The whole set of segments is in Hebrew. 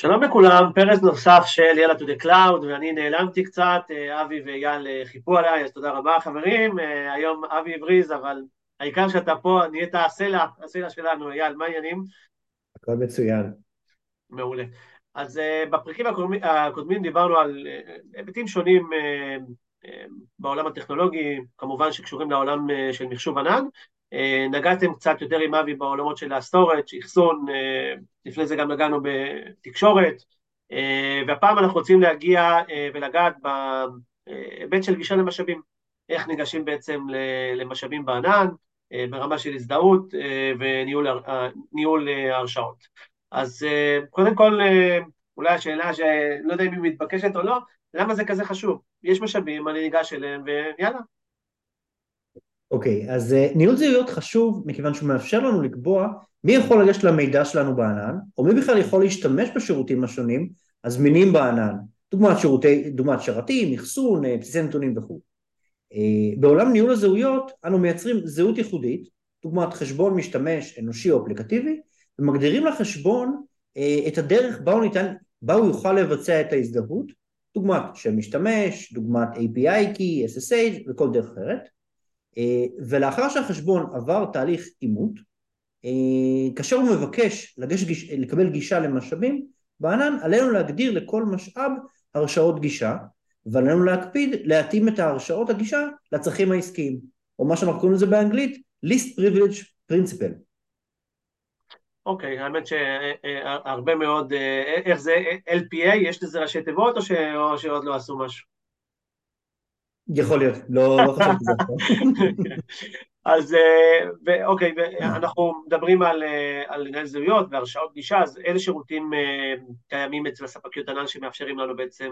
שלום לכולם, פרק נוסף של יאללה to the cloud, ואני נעלמתי קצת, אה, אבי ואייל אה, חיפו עליי, אז תודה רבה חברים, אה, היום אבי הבריז, אבל העיקר שאתה פה, נהיית הסלע, הסלע שלנו, אייל, מה העניינים? הכל מצוין. מעולה. אז בפרקים הקודמים דיברנו על היבטים שונים בעולם הטכנולוגי, כמובן שקשורים לעולם של מחשוב ענן, נגעתם קצת יותר עם אבי בעולמות של ה storage, אחסון, אה, לפני זה גם נגענו בתקשורת, אה, והפעם אנחנו רוצים להגיע ולגעת בהיבט של גישה למשאבים, איך ניגשים בעצם למשאבים בענן, ברמה של הזדהות וניהול הרשאות. אז קודם כל, אולי השאלה שלא יודע אם היא מתבקשת או לא, למה זה כזה חשוב? יש משאבים, אני ניגש אליהם ויאללה, אוקיי, okay, אז uh, ניהול זהויות חשוב מכיוון שהוא מאפשר לנו לקבוע מי יכול לגשת למידע שלנו בענן, או מי בכלל יכול להשתמש בשירותים השונים הזמינים בענן, דוגמת שירותי, דוגמת שרתים, אחסון, אה, בסיסי נתונים וכו'. Uh, בעולם ניהול הזהויות אנו מייצרים זהות ייחודית, דוגמת חשבון משתמש אנושי או אפליקטיבי, ומגדירים לחשבון את הדרך בה הוא, ניתן, בה הוא יוכל לבצע את ההזדהות, דוגמת שם משתמש, דוגמת API Key, SSH וכל דרך אחרת. אה, ולאחר שהחשבון עבר תהליך אימות, אה, כאשר הוא מבקש לגש, לקבל גישה למשאבים, בענן עלינו להגדיר לכל משאב הרשאות גישה, ועלינו להקפיד להתאים את הרשאות הגישה לצרכים העסקיים, או מה שאנחנו קוראים לזה באנגלית List Privilege Principle. אוקיי, okay, האמת שהרבה מאוד, אה, איך זה LPA, יש לזה ראשי תיבות או, ש... או שעוד לא עשו משהו? יכול להיות, לא, חשבתי על זה. אז אה, אוקיי, אנחנו מדברים על, אה, לנהל זהויות והרשאות גישה, אז איזה שירותים אה, קיימים אצל הספקיות ענן שמאפשרים לנו בעצם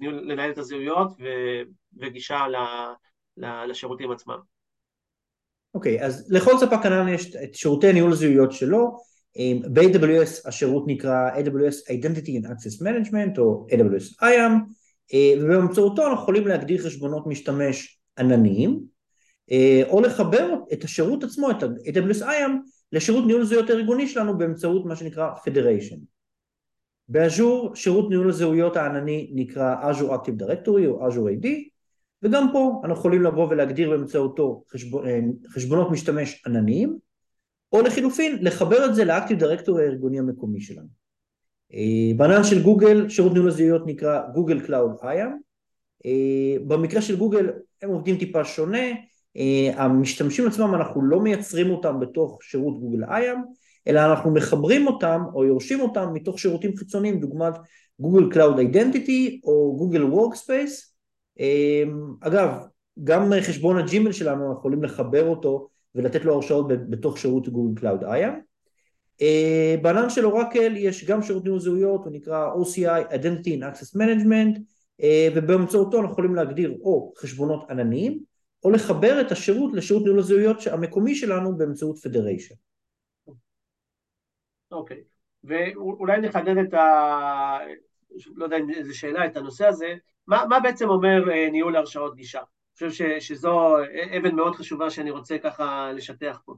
לנהל את הזהויות וגישה לשירותים עצמם? אוקיי, okay, אז לכל ספק ענן יש את שירותי ניהול זהויות שלו, ב-AWS השירות נקרא AWS Identity and Access Management או AWS IAM, ובאמצעותו אנחנו יכולים להגדיר חשבונות משתמש ענניים אה, או לחבר את השירות עצמו, את AWS-IAM, לשירות ניהול זהויות הארגוני שלנו באמצעות מה שנקרא Federation. באז'ור שירות ניהול הזהויות הענני נקרא Azure Active Directory או Azure AD וגם פה אנחנו יכולים לבוא ולהגדיר באמצעותו חשבונות, אה, חשבונות משתמש ענניים או לחילופין לחבר את זה לאקטיב דירקטורי הארגוני המקומי שלנו. אה, בענן של גוגל שירות ניהול הזהויות נקרא Google Cloud IAM במקרה של גוגל הם עובדים טיפה שונה. אה, המשתמשים עצמם אנחנו לא מייצרים אותם בתוך שירות Google IAM אלא אנחנו מחברים אותם או יורשים אותם מתוך שירותים חיצוניים דוגמת Google Cloud Identity או Google Workspace. אגב גם חשבון ה Gmail שלנו אנחנו יכולים לחבר אותו ולתת לו הרשאות בתוך שירות Google Cloud IAM אה, בענן של אורקל יש גם שירות ניהול זהויות, הוא נקרא OCI Identity and Access Management, אה, ובאמצעותו אנחנו יכולים להגדיר או חשבונות ענניים, או לחבר את השירות לשירות ניהול הזהויות המקומי שלנו באמצעות פדריישן. אוקיי, okay. ואולי נחדד את ה... לא יודע אם זו שאלה, את הנושא הזה, מה, מה בעצם אומר אה, ניהול הרשאות גישה? אני חושב שזו אבן מאוד חשובה שאני רוצה ככה לשטח פה.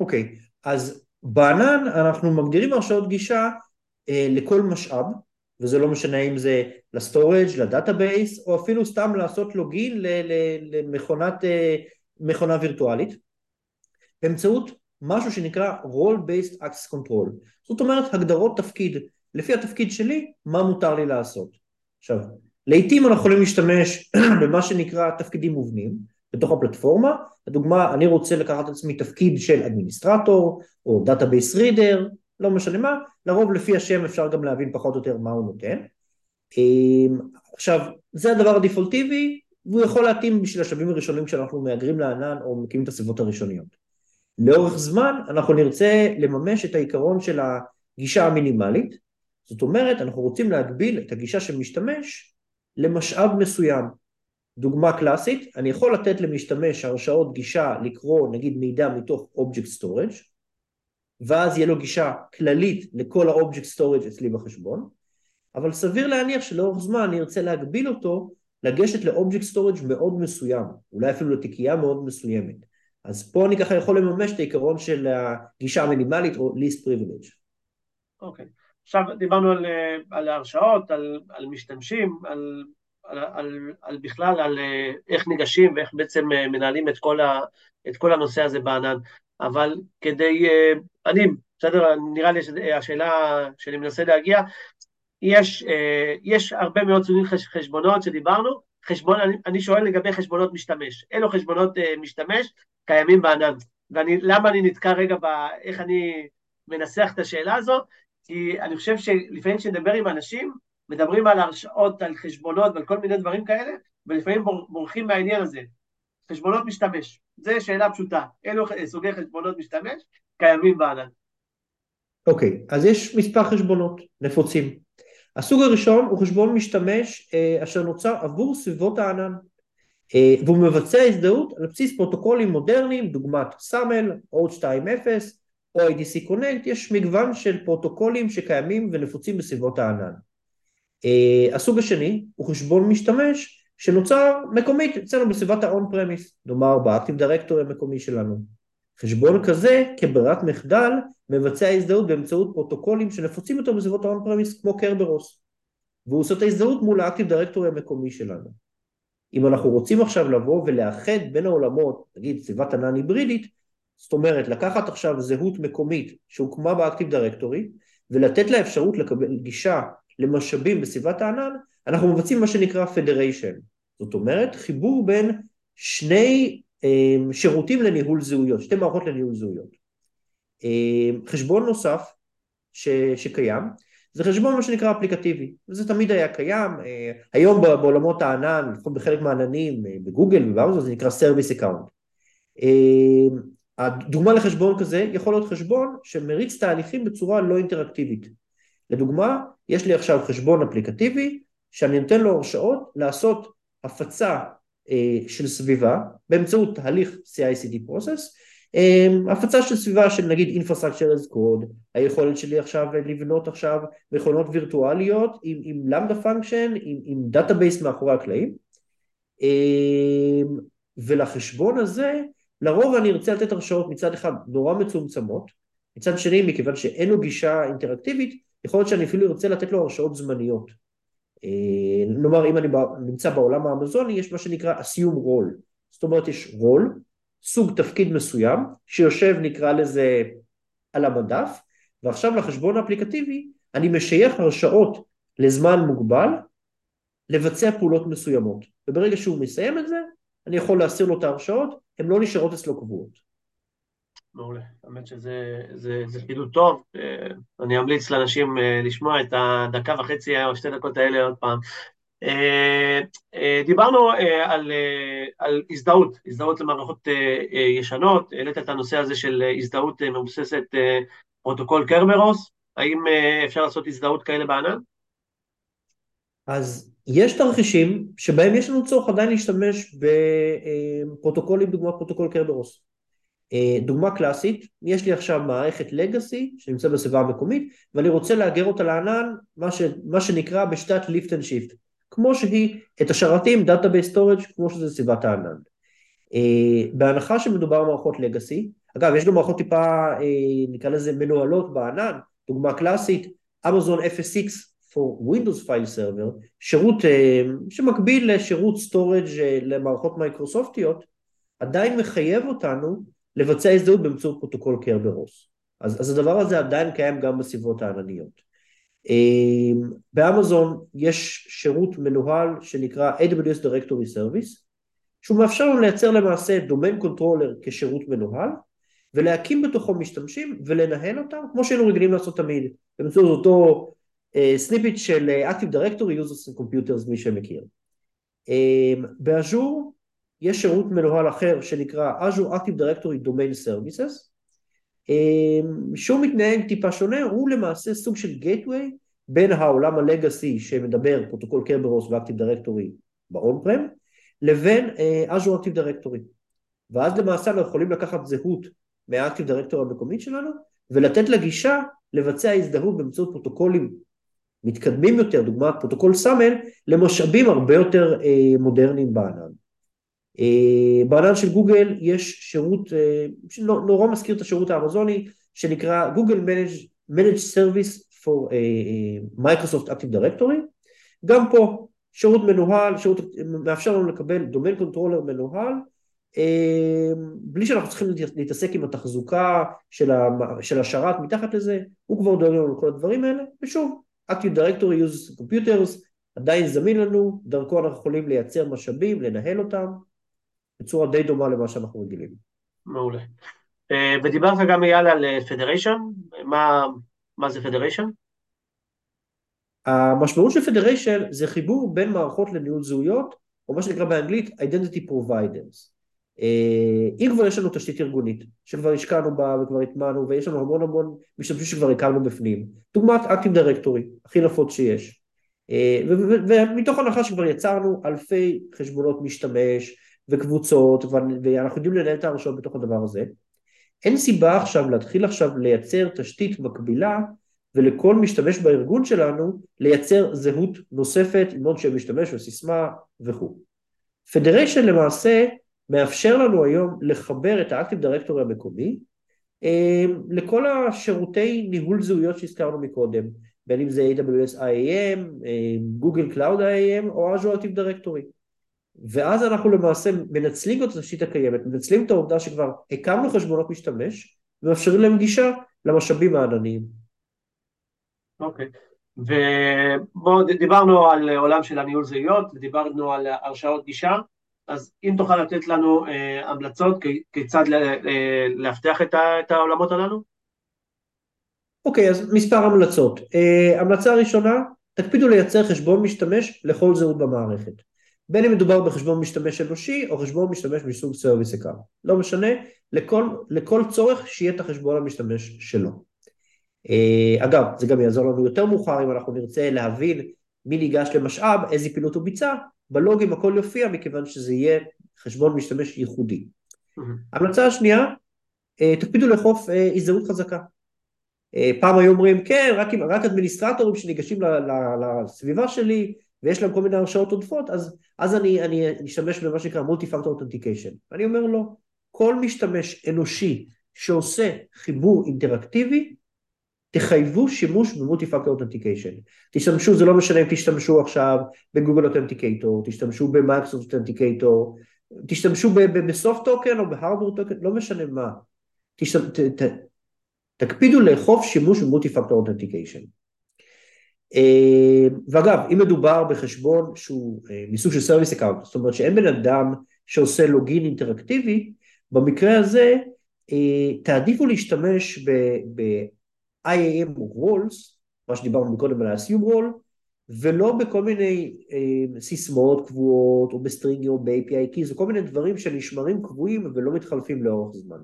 אוקיי, okay. אז בענן אנחנו מגדירים הרשאות גישה אה, לכל משאב, וזה לא משנה אם זה ל storage, ל database, או אפילו סתם לעשות login למכונת, אה, מכונה וירטואלית, באמצעות משהו שנקרא Role-Based Access Control. זאת אומרת הגדרות תפקיד, לפי התפקיד שלי, מה מותר לי לעשות. עכשיו, לעיתים אנחנו יכולים להשתמש במה שנקרא תפקידים מובנים, בתוך הפלטפורמה, לדוגמה אני רוצה לקחת לעצמי תפקיד של administrator או database reader, לא משנה מה, לרוב לפי השם אפשר גם להבין פחות או יותר מה הוא נותן. אמ, עכשיו זה הדבר הדפולטיבי והוא יכול להתאים בשביל השלבים הראשונים כשאנחנו מהגרים לענן או מקימים את הסביבות הראשוניות. לאורך זמן אנחנו נרצה לממש את העיקרון של הגישה המינימלית, זאת אומרת אנחנו רוצים להגביל את הגישה של משתמש למשאב מסוים, דוגמה קלאסית, אני יכול לתת למשתמש הרשאות גישה לקרוא נגיד מידע מתוך Object Storage ואז יהיה לו גישה כללית לכל ה-Object Storage אצלי בחשבון אבל סביר להניח שלאורך זמן אני ארצה להגביל אותו לגשת ל-Object Storage מאוד מסוים, אולי אפילו לתיקייה מאוד מסוימת אז פה אני ככה יכול לממש את העיקרון של הגישה המינימלית או least privilege. אוקיי, okay. עכשיו דיברנו על, על הרשאות, על, על משתמשים, על, על, על, על בכלל, על איך ניגשים ואיך בעצם מנהלים את כל, ה, את כל הנושא הזה בענן. אבל כדי, אני, בסדר, נראה לי שהשאלה שאני מנסה להגיע, יש, יש הרבה מאוד סוגים חשבונות שדיברנו, חשבון, אני, אני שואל לגבי חשבונות משתמש. אילו חשבונות משתמש קיימים בענן. ולמה אני נתקע רגע באיך אני מנסח את השאלה הזו? כי אני חושב שלפעמים כשנדבר עם אנשים, מדברים על הרשאות, על חשבונות ועל כל מיני דברים כאלה, ולפעמים בורחים מהעניין הזה. חשבונות משתמש, זו שאלה פשוטה. אילו סוגי חשבונות משתמש קיימים בענן. אוקיי, okay, אז יש מספר חשבונות נפוצים. הסוג הראשון הוא חשבון משתמש אה, אשר נוצר עבור סביבות הענן. אה, והוא מבצע הזדהות על בסיס פרוטוקולים מודרניים דוגמת סאמל, עוד 2.0 או IDC Connect, יש מגוון של פרוטוקולים שקיימים ונפוצים בסביבות הענן. הסוג השני הוא חשבון משתמש שנוצר מקומית אצלנו בסביבת ה-on premise, נאמר באקטיב דירקטורי המקומי שלנו. חשבון כזה כברירת מחדל מבצע הזדהות באמצעות פרוטוקולים שנפוצים יותר בסביבות ה-on premise כמו קרברוס והוא עושה את ההזדהות מול האקטיב דירקטורי המקומי שלנו. אם אנחנו רוצים עכשיו לבוא ולאחד בין העולמות, נגיד סביבת ענן היברידית, זאת אומרת לקחת עכשיו זהות מקומית שהוקמה באקטיב דירקטורי ולתת לה אפשרות לקבל גישה למשאבים בסביבת הענן, אנחנו מבצעים מה שנקרא פדריישן. זאת אומרת חיבור בין שני אה, שירותים לניהול זהויות, שתי מערכות לניהול זהויות. אה, חשבון נוסף ש, שקיים זה חשבון מה שנקרא אפליקטיבי, וזה תמיד היה קיים, אה, היום בעולמות הענן, לפחות בחלק מהעננים, אה, בגוגל ובאמזון זה נקרא Service Account. אה, הדוגמה לחשבון כזה יכול להיות חשבון שמריץ תהליכים בצורה לא אינטראקטיבית. לדוגמה, יש לי עכשיו חשבון אפליקטיבי שאני נותן לו הרשאות לעשות הפצה של סביבה באמצעות תהליך CI/CD process אמ, הפצה של סביבה של נגיד Infrastructure as Code, היכולת שלי עכשיו לבנות עכשיו מכונות וירטואליות עם, עם Lambda function, עם, עם database מאחורי הקלעים אמ, ולחשבון הזה לרוב אני ארצה לתת הרשאות מצד אחד נורא מצומצמות, מצד שני מכיוון שאין לו גישה אינטראקטיבית יכול להיות שאני אפילו ארצה לתת לו הרשאות זמניות. אמ, נאמר אם אני נמצא בעולם האמזוני יש מה שנקרא assume role זאת אומרת יש רול סוג תפקיד מסוים שיושב נקרא לזה על המדף ועכשיו לחשבון האפליקטיבי אני משייך הרשאות לזמן מוגבל לבצע פעולות מסוימות. וברגע שהוא מסיים את זה אני יכול להסיר לו את ההרשאות, הן לא נשארות אצלו קבועות. מעולה, האמת שזה זה, זה חידוד טוב, אה, אני אמליץ לאנשים אה, לשמוע את הדקה וחצי או שתי דקות האלה עוד פעם, אה, דיברנו על, על הזדהות, הזדהות למערכות ישנות, העלית את הנושא הזה של הזדהות מבוססת פרוטוקול קרברוס, האם אפשר לעשות הזדהות כאלה בענן? אז יש תרחישים שבהם יש לנו צורך עדיין להשתמש בפרוטוקולים דוגמת פרוטוקול קרברוס. דוגמה קלאסית, יש לי עכשיו מערכת legacy שנמצאת בסביבה המקומית ואני רוצה להגר אותה לענן, מה, ש, מה שנקרא בשיטת lift and shift. כמו שהיא את השרתים Database Storage כמו שזה סביבת הענן. Uh, בהנחה שמדובר במערכות legacy, אגב יש גם מערכות טיפה uh, נקרא לזה מנוהלות בענן, דוגמה קלאסית, Amazon FSX for Windows File Server, שירות uh, שמקביל לשירות storage uh, למערכות מייקרוסופטיות, עדיין מחייב אותנו לבצע הזדהות באמצעות פרוטוקול קרברוס. אז, אז הדבר הזה עדיין קיים גם בסביבות הענניות. אמ, באמזון יש שירות מנוהל שנקרא AWS Directory Service שהוא מאפשר לנו לייצר למעשה domain controller כשירות מנוהל ולהקים בתוכו משתמשים ולנהל אותם כמו שהיינו רגילים לעשות תמיד באמצעות אותו snap-in uh, של uh, Active Directory Users and Computers מי שמכיר. Um, באז'ור יש שירות מנוהל אחר שנקרא Azure Active Directory Domain Services אמ, שהוא מתנהג טיפה שונה, הוא למעשה סוג של gateway בין העולם ה legacy שמדבר פרוטוקול קרברוס ו Active Directory ב on-prem לבין Azure Active Directory ואז למעשה אנחנו יכולים לקחת זהות מה Active Directory המקומית שלנו ולתת לה גישה לבצע הזדהות באמצעות פרוטוקולים מתקדמים יותר, דוגמת פרוטוקול SAML, למשאבים הרבה יותר אה, מודרניים בענן. אה, בענן של גוגל יש שירות שנורא מזכיר את השירות האמזוני שנקרא Google Managed, Managed Service for Microsoft Active Directory, גם פה שירות מנוהל, שירות מאפשר לנו לקבל domain controller מנוהל, אה, בלי שאנחנו צריכים להתעסק עם התחזוקה של, השרת מתחת לזה, הוא כבר דואג לנו לכל הדברים האלה, ושוב, Active Directory Users Computers עדיין זמין לנו, דרכו אנחנו יכולים לייצר משאבים, לנהל אותם, בצורה די דומה למה שאנחנו רגילים. מעולה. אה, ודיברת גם אייל על פדריישן, אה, מה, מה זה פדריישן? המשמעות של פדריישן זה חיבור בין מערכות לניהול זהויות, או מה שנקרא באנגלית Identity Providers. אה, אם כבר יש לנו תשתית ארגונית, שכבר השקענו בה וכבר הטמענו, ויש לנו המון המון משתמשים שכבר הקמנו בפנים, דוגמת Active Directory, הכי נפוץ שיש, ומתוך הנחה שכבר יצרנו אלפי חשבונות משתמש וקבוצות, ואנחנו יודעים לנהל את ההרשאות בתוך הדבר הזה, אין סיבה עכשיו להתחיל עכשיו לייצר תשתית מקבילה ולכל משתמש בארגון שלנו לייצר זהות נוספת עם עוד שם משתמש וסיסמה וכו'. פדריישן למעשה מאפשר לנו היום לחבר את האקטיב דירקטורי המקומי אה, לכל השירותי ניהול זהויות שהזכרנו מקודם, בין אם זה AWS IAM, Google Cloud IAM או Azure Active Directory. ואז אנחנו למעשה מנצלים את התשתית הקיימת, מנצלים את העובדה שכבר הקמנו חשבונות משתמש ומאפשרים להם גישה למשאבים הענניים. אוקיי, okay. ובואו דיברנו על עולם של הניהול זהויות ודיברנו על הרשאות גישה, אז אם תוכל לתת לנו אה, המלצות כיצד לאבטח את, את העולמות הללו? אוקיי, okay, אז מספר המלצות. אה, המלצה הראשונה, תקפידו לייצר חשבון משתמש לכל זהות במערכת. בין אם מדובר בחשבון משתמש אנושי או חשבון משתמש מסוג service account. לא משנה, לכל, לכל צורך שיהיה את החשבון המשתמש שלו. אה, אגב, זה גם יעזור לנו יותר מאוחר אם אנחנו נרצה להבין מי ניגש למשאב, איזה פעילות הוא ביצע, בלוגים הכל יופיע מכיוון שזה יהיה חשבון משתמש ייחודי. המלצה השנייה, אה, תקפידו לאכוף אה, הזדהות חזקה. פעם היו אומרים, כן, רק, רק אדמיניסטרטורים שניגשים לסביבה שלי ויש להם כל מיני הרשאות עודפות, אז, אז אני, אני אשתמש במה שנקרא מולטי-פקטור אותנטיקיישן. אני אומר לו, כל משתמש אנושי שעושה חיבור אינטראקטיבי, תחייבו שימוש ב multi-factor authentication. תשתמשו, זה לא משנה אם תשתמשו עכשיו ב Google Authenticator, תשתמשו ב Microsoft Authenticator, תשתמשו ב soft token או ב hardware token, לא משנה מה. תשת, ת, ת, תקפידו לאכוף שימוש ב multi-factor authentication. אה, ואגב, אם מדובר בחשבון שהוא אה, מסוג של service account, זאת אומרת שאין בן אדם שעושה login אינטראקטיבי, במקרה הזה אה, תעדיפו להשתמש ב-IAM roles, מה שדיברנו מקודם על ה-assume role, ולא בכל מיני סיסמאות קבועות, או בסטרינגי או ב-API keys, וכל מיני דברים שנשמרים קבועים ולא מתחלפים לאורך זמן.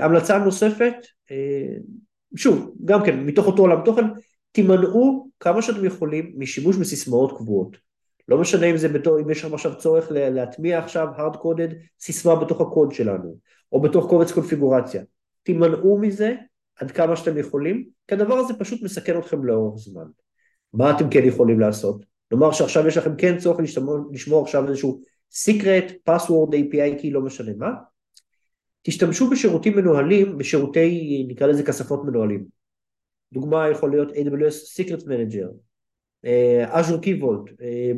המלצה נוספת, שוב, גם כן, מתוך אותו עולם תוכן, תימנעו כמה שאתם יכולים משימוש בסיסמאות קבועות. לא משנה אם זה בתור, אם יש שם עכשיו צורך להטמיע עכשיו hard coded סיסמה בתוך הקוד שלנו, או בתוך קובץ קונפיגורציה. תימנעו מזה עד כמה שאתם יכולים, כי הדבר הזה פשוט מסכן אתכם לאורך זמן. מה אתם כן יכולים לעשות? נאמר שעכשיו יש לכם כן צורך לשמור, לשמור עכשיו איזשהו secret, password, API, כי לא משנה מה, תשתמשו בשירותים מנוהלים, בשירותי, נקרא לזה כספות מנוהלים. דוגמה יכול להיות AWS Secret Manager, אה, Azure Key Vault, אה,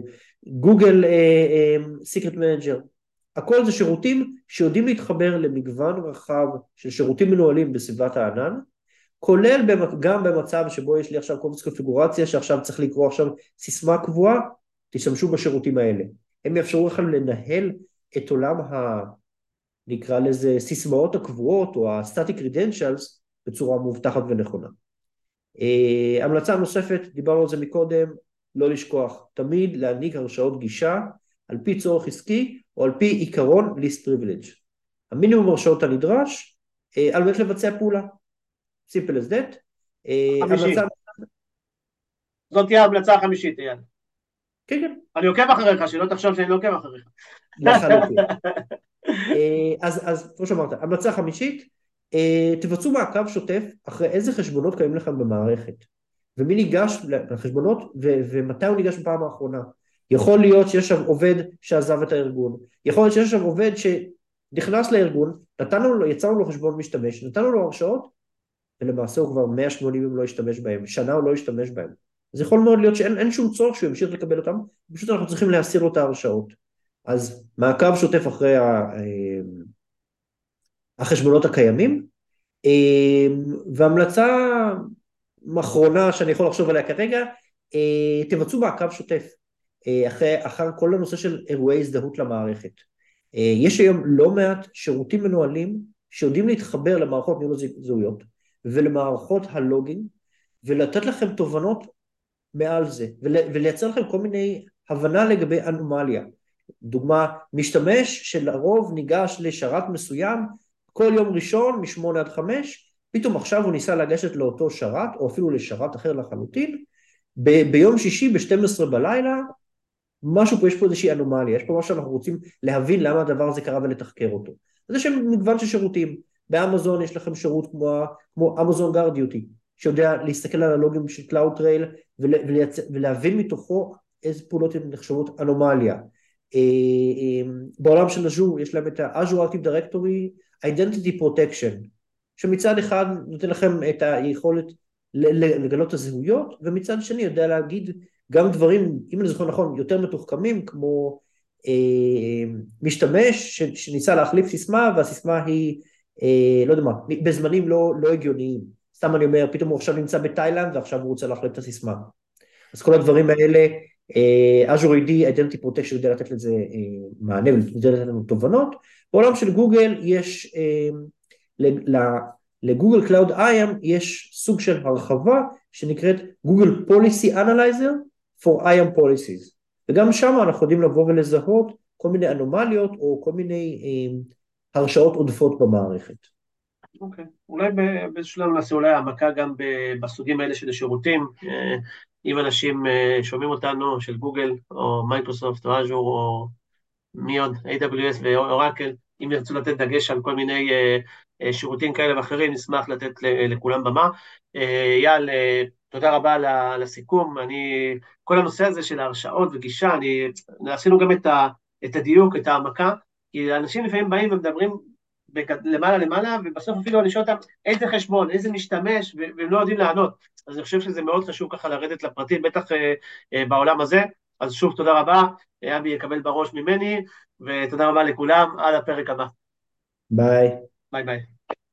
Google אה, Secret Manager, הכל זה שירותים שיודעים להתחבר למגוון רחב של שירותים מנוהלים בסביבת הענן, כולל גם במצב שבו יש לי עכשיו קובץ קונפיגורציה שעכשיו צריך לקרוא עכשיו סיסמה קבועה, תשתמשו בשירותים האלה. הם יאפשרו לכם לנהל את עולם ה... נקרא לזה סיסמאות הקבועות או ה-static credentials בצורה מובטחת ונכונה. Uh, המלצה נוספת, דיברנו על זה מקודם, לא לשכוח, תמיד להעניק הרשאות גישה על פי צורך עסקי או על פי עיקרון least privilege. המינימום הרשאות הנדרש uh, על מנת לבצע פעולה. simple as that. Uh, המלצה... זאת תהיה ההמלצה החמישית, אייל. כן, כן. אני עוקב אחריך, שלא תחשוב שאני לא עוקב אחריך. לחלוטין. אה, אז, אז כמו שאמרת, המלצה חמישית, אה, תבצעו מעקב שוטף אחרי איזה חשבונות קיימים לכם במערכת ומי ניגש לחשבונות ו- ומתי הוא ניגש בפעם האחרונה. יכול להיות שיש שם עובד שעזב את הארגון, יכול להיות שיש שם עובד שנכנס לארגון, נתנו לו, יצרנו לו חשבון משתמש, נתנו לו הרשאות ולמעשה הוא כבר 180 יום לא ישתמש בהם, שנה הוא לא ישתמש בהם. אז יכול מאוד להיות שאין שום צורך שהוא ימשיך לקבל אותם, פשוט אנחנו צריכים להסיר לו את ההרשאות. אז מעקב שוטף אחרי ה... החשבונות הקיימים, והמלצה אחרונה שאני יכול לחשוב עליה כרגע, תבצעו מעקב שוטף אחרי, אחר כל הנושא של אירועי הזדהות למערכת. יש היום לא מעט שירותים מנוהלים שיודעים להתחבר למערכות ניהול הזהויות ולמערכות הלוגינג ולתת לכם תובנות מעל זה ולייצר לכם כל מיני הבנה לגבי אנומליה. דוגמה, משתמש שלרוב ניגש לשרת מסוים כל יום ראשון משמונה עד חמש, פתאום עכשיו הוא ניסה לגשת לאותו שרת או אפילו לשרת אחר לחלוטין, ב- ביום שישי ב-12 בלילה משהו פה, יש פה איזושהי אנומליה, יש פה משהו שאנחנו רוצים להבין למה הדבר הזה קרה ולתחקר אותו. אז יש מגוון של שירותים, באמזון יש לכם שירות כמו, כמו Amazon GuardDuty, שיודע להסתכל על הלוגים של CloudTrail ולהבין מתוכו איזה פעולות הן נחשבות אנומליה. אה, אה, בעולם של אג'ור יש להם את ה-Azure Active Directory Identity Protection, שמצד אחד נותן לכם את היכולת לגלות את הזהויות, ומצד שני יודע להגיד גם דברים, אם אני זוכר נכון, יותר מתוחכמים, כמו אה, משתמש שניסה להחליף סיסמה, והסיסמה היא, אה, לא יודע מה, בזמנים לא, לא הגיוניים. סתם אני אומר, פתאום הוא עכשיו נמצא בתאילנד ועכשיו הוא רוצה להחליף את הסיסמה. אז כל הדברים האלה, Azure AD, Identity Protection יודע לתת לזה אה, מענה ויודע לתת לנו תובנות. בעולם של גוגל יש, אה, ל Google Cloud IAM יש סוג של הרחבה שנקראת Google Policy Analyzer for IAM Policies. וגם שם אנחנו יודעים לבוא ולזהות כל מיני אנומליות או כל מיני אה, הרשאות עודפות במערכת. אוקיי, okay. אולי באיזשהו שלב נעשה אולי העמקה גם בסוגים האלה של השירותים, אה, אם אנשים אה, שומעים אותנו של גוגל או מייקרוסופט או אג'ור או מי עוד, AWS ואורקל, אם ירצו לתת דגש על כל מיני uh, שירותים כאלה ואחרים, נשמח לתת לכולם במה. אייל, תודה רבה על הסיכום. אני, כל הנושא הזה של ההרשאות וגישה, אני, עשינו גם את הדיוק, את ההעמקה, כי אנשים לפעמים באים ומדברים למעלה למעלה, ובסוף אפילו אני שואל אותם איזה חשבון, איזה משתמש, והם לא יודעים לענות. אז אני חושב שזה מאוד חשוב ככה לרדת לפרטים, בטח אה, אה, בעולם הזה. אז שוב תודה רבה, אבי יקבל בראש ממני, ותודה רבה לכולם, עד הפרק הבא. ביי. ביי ביי.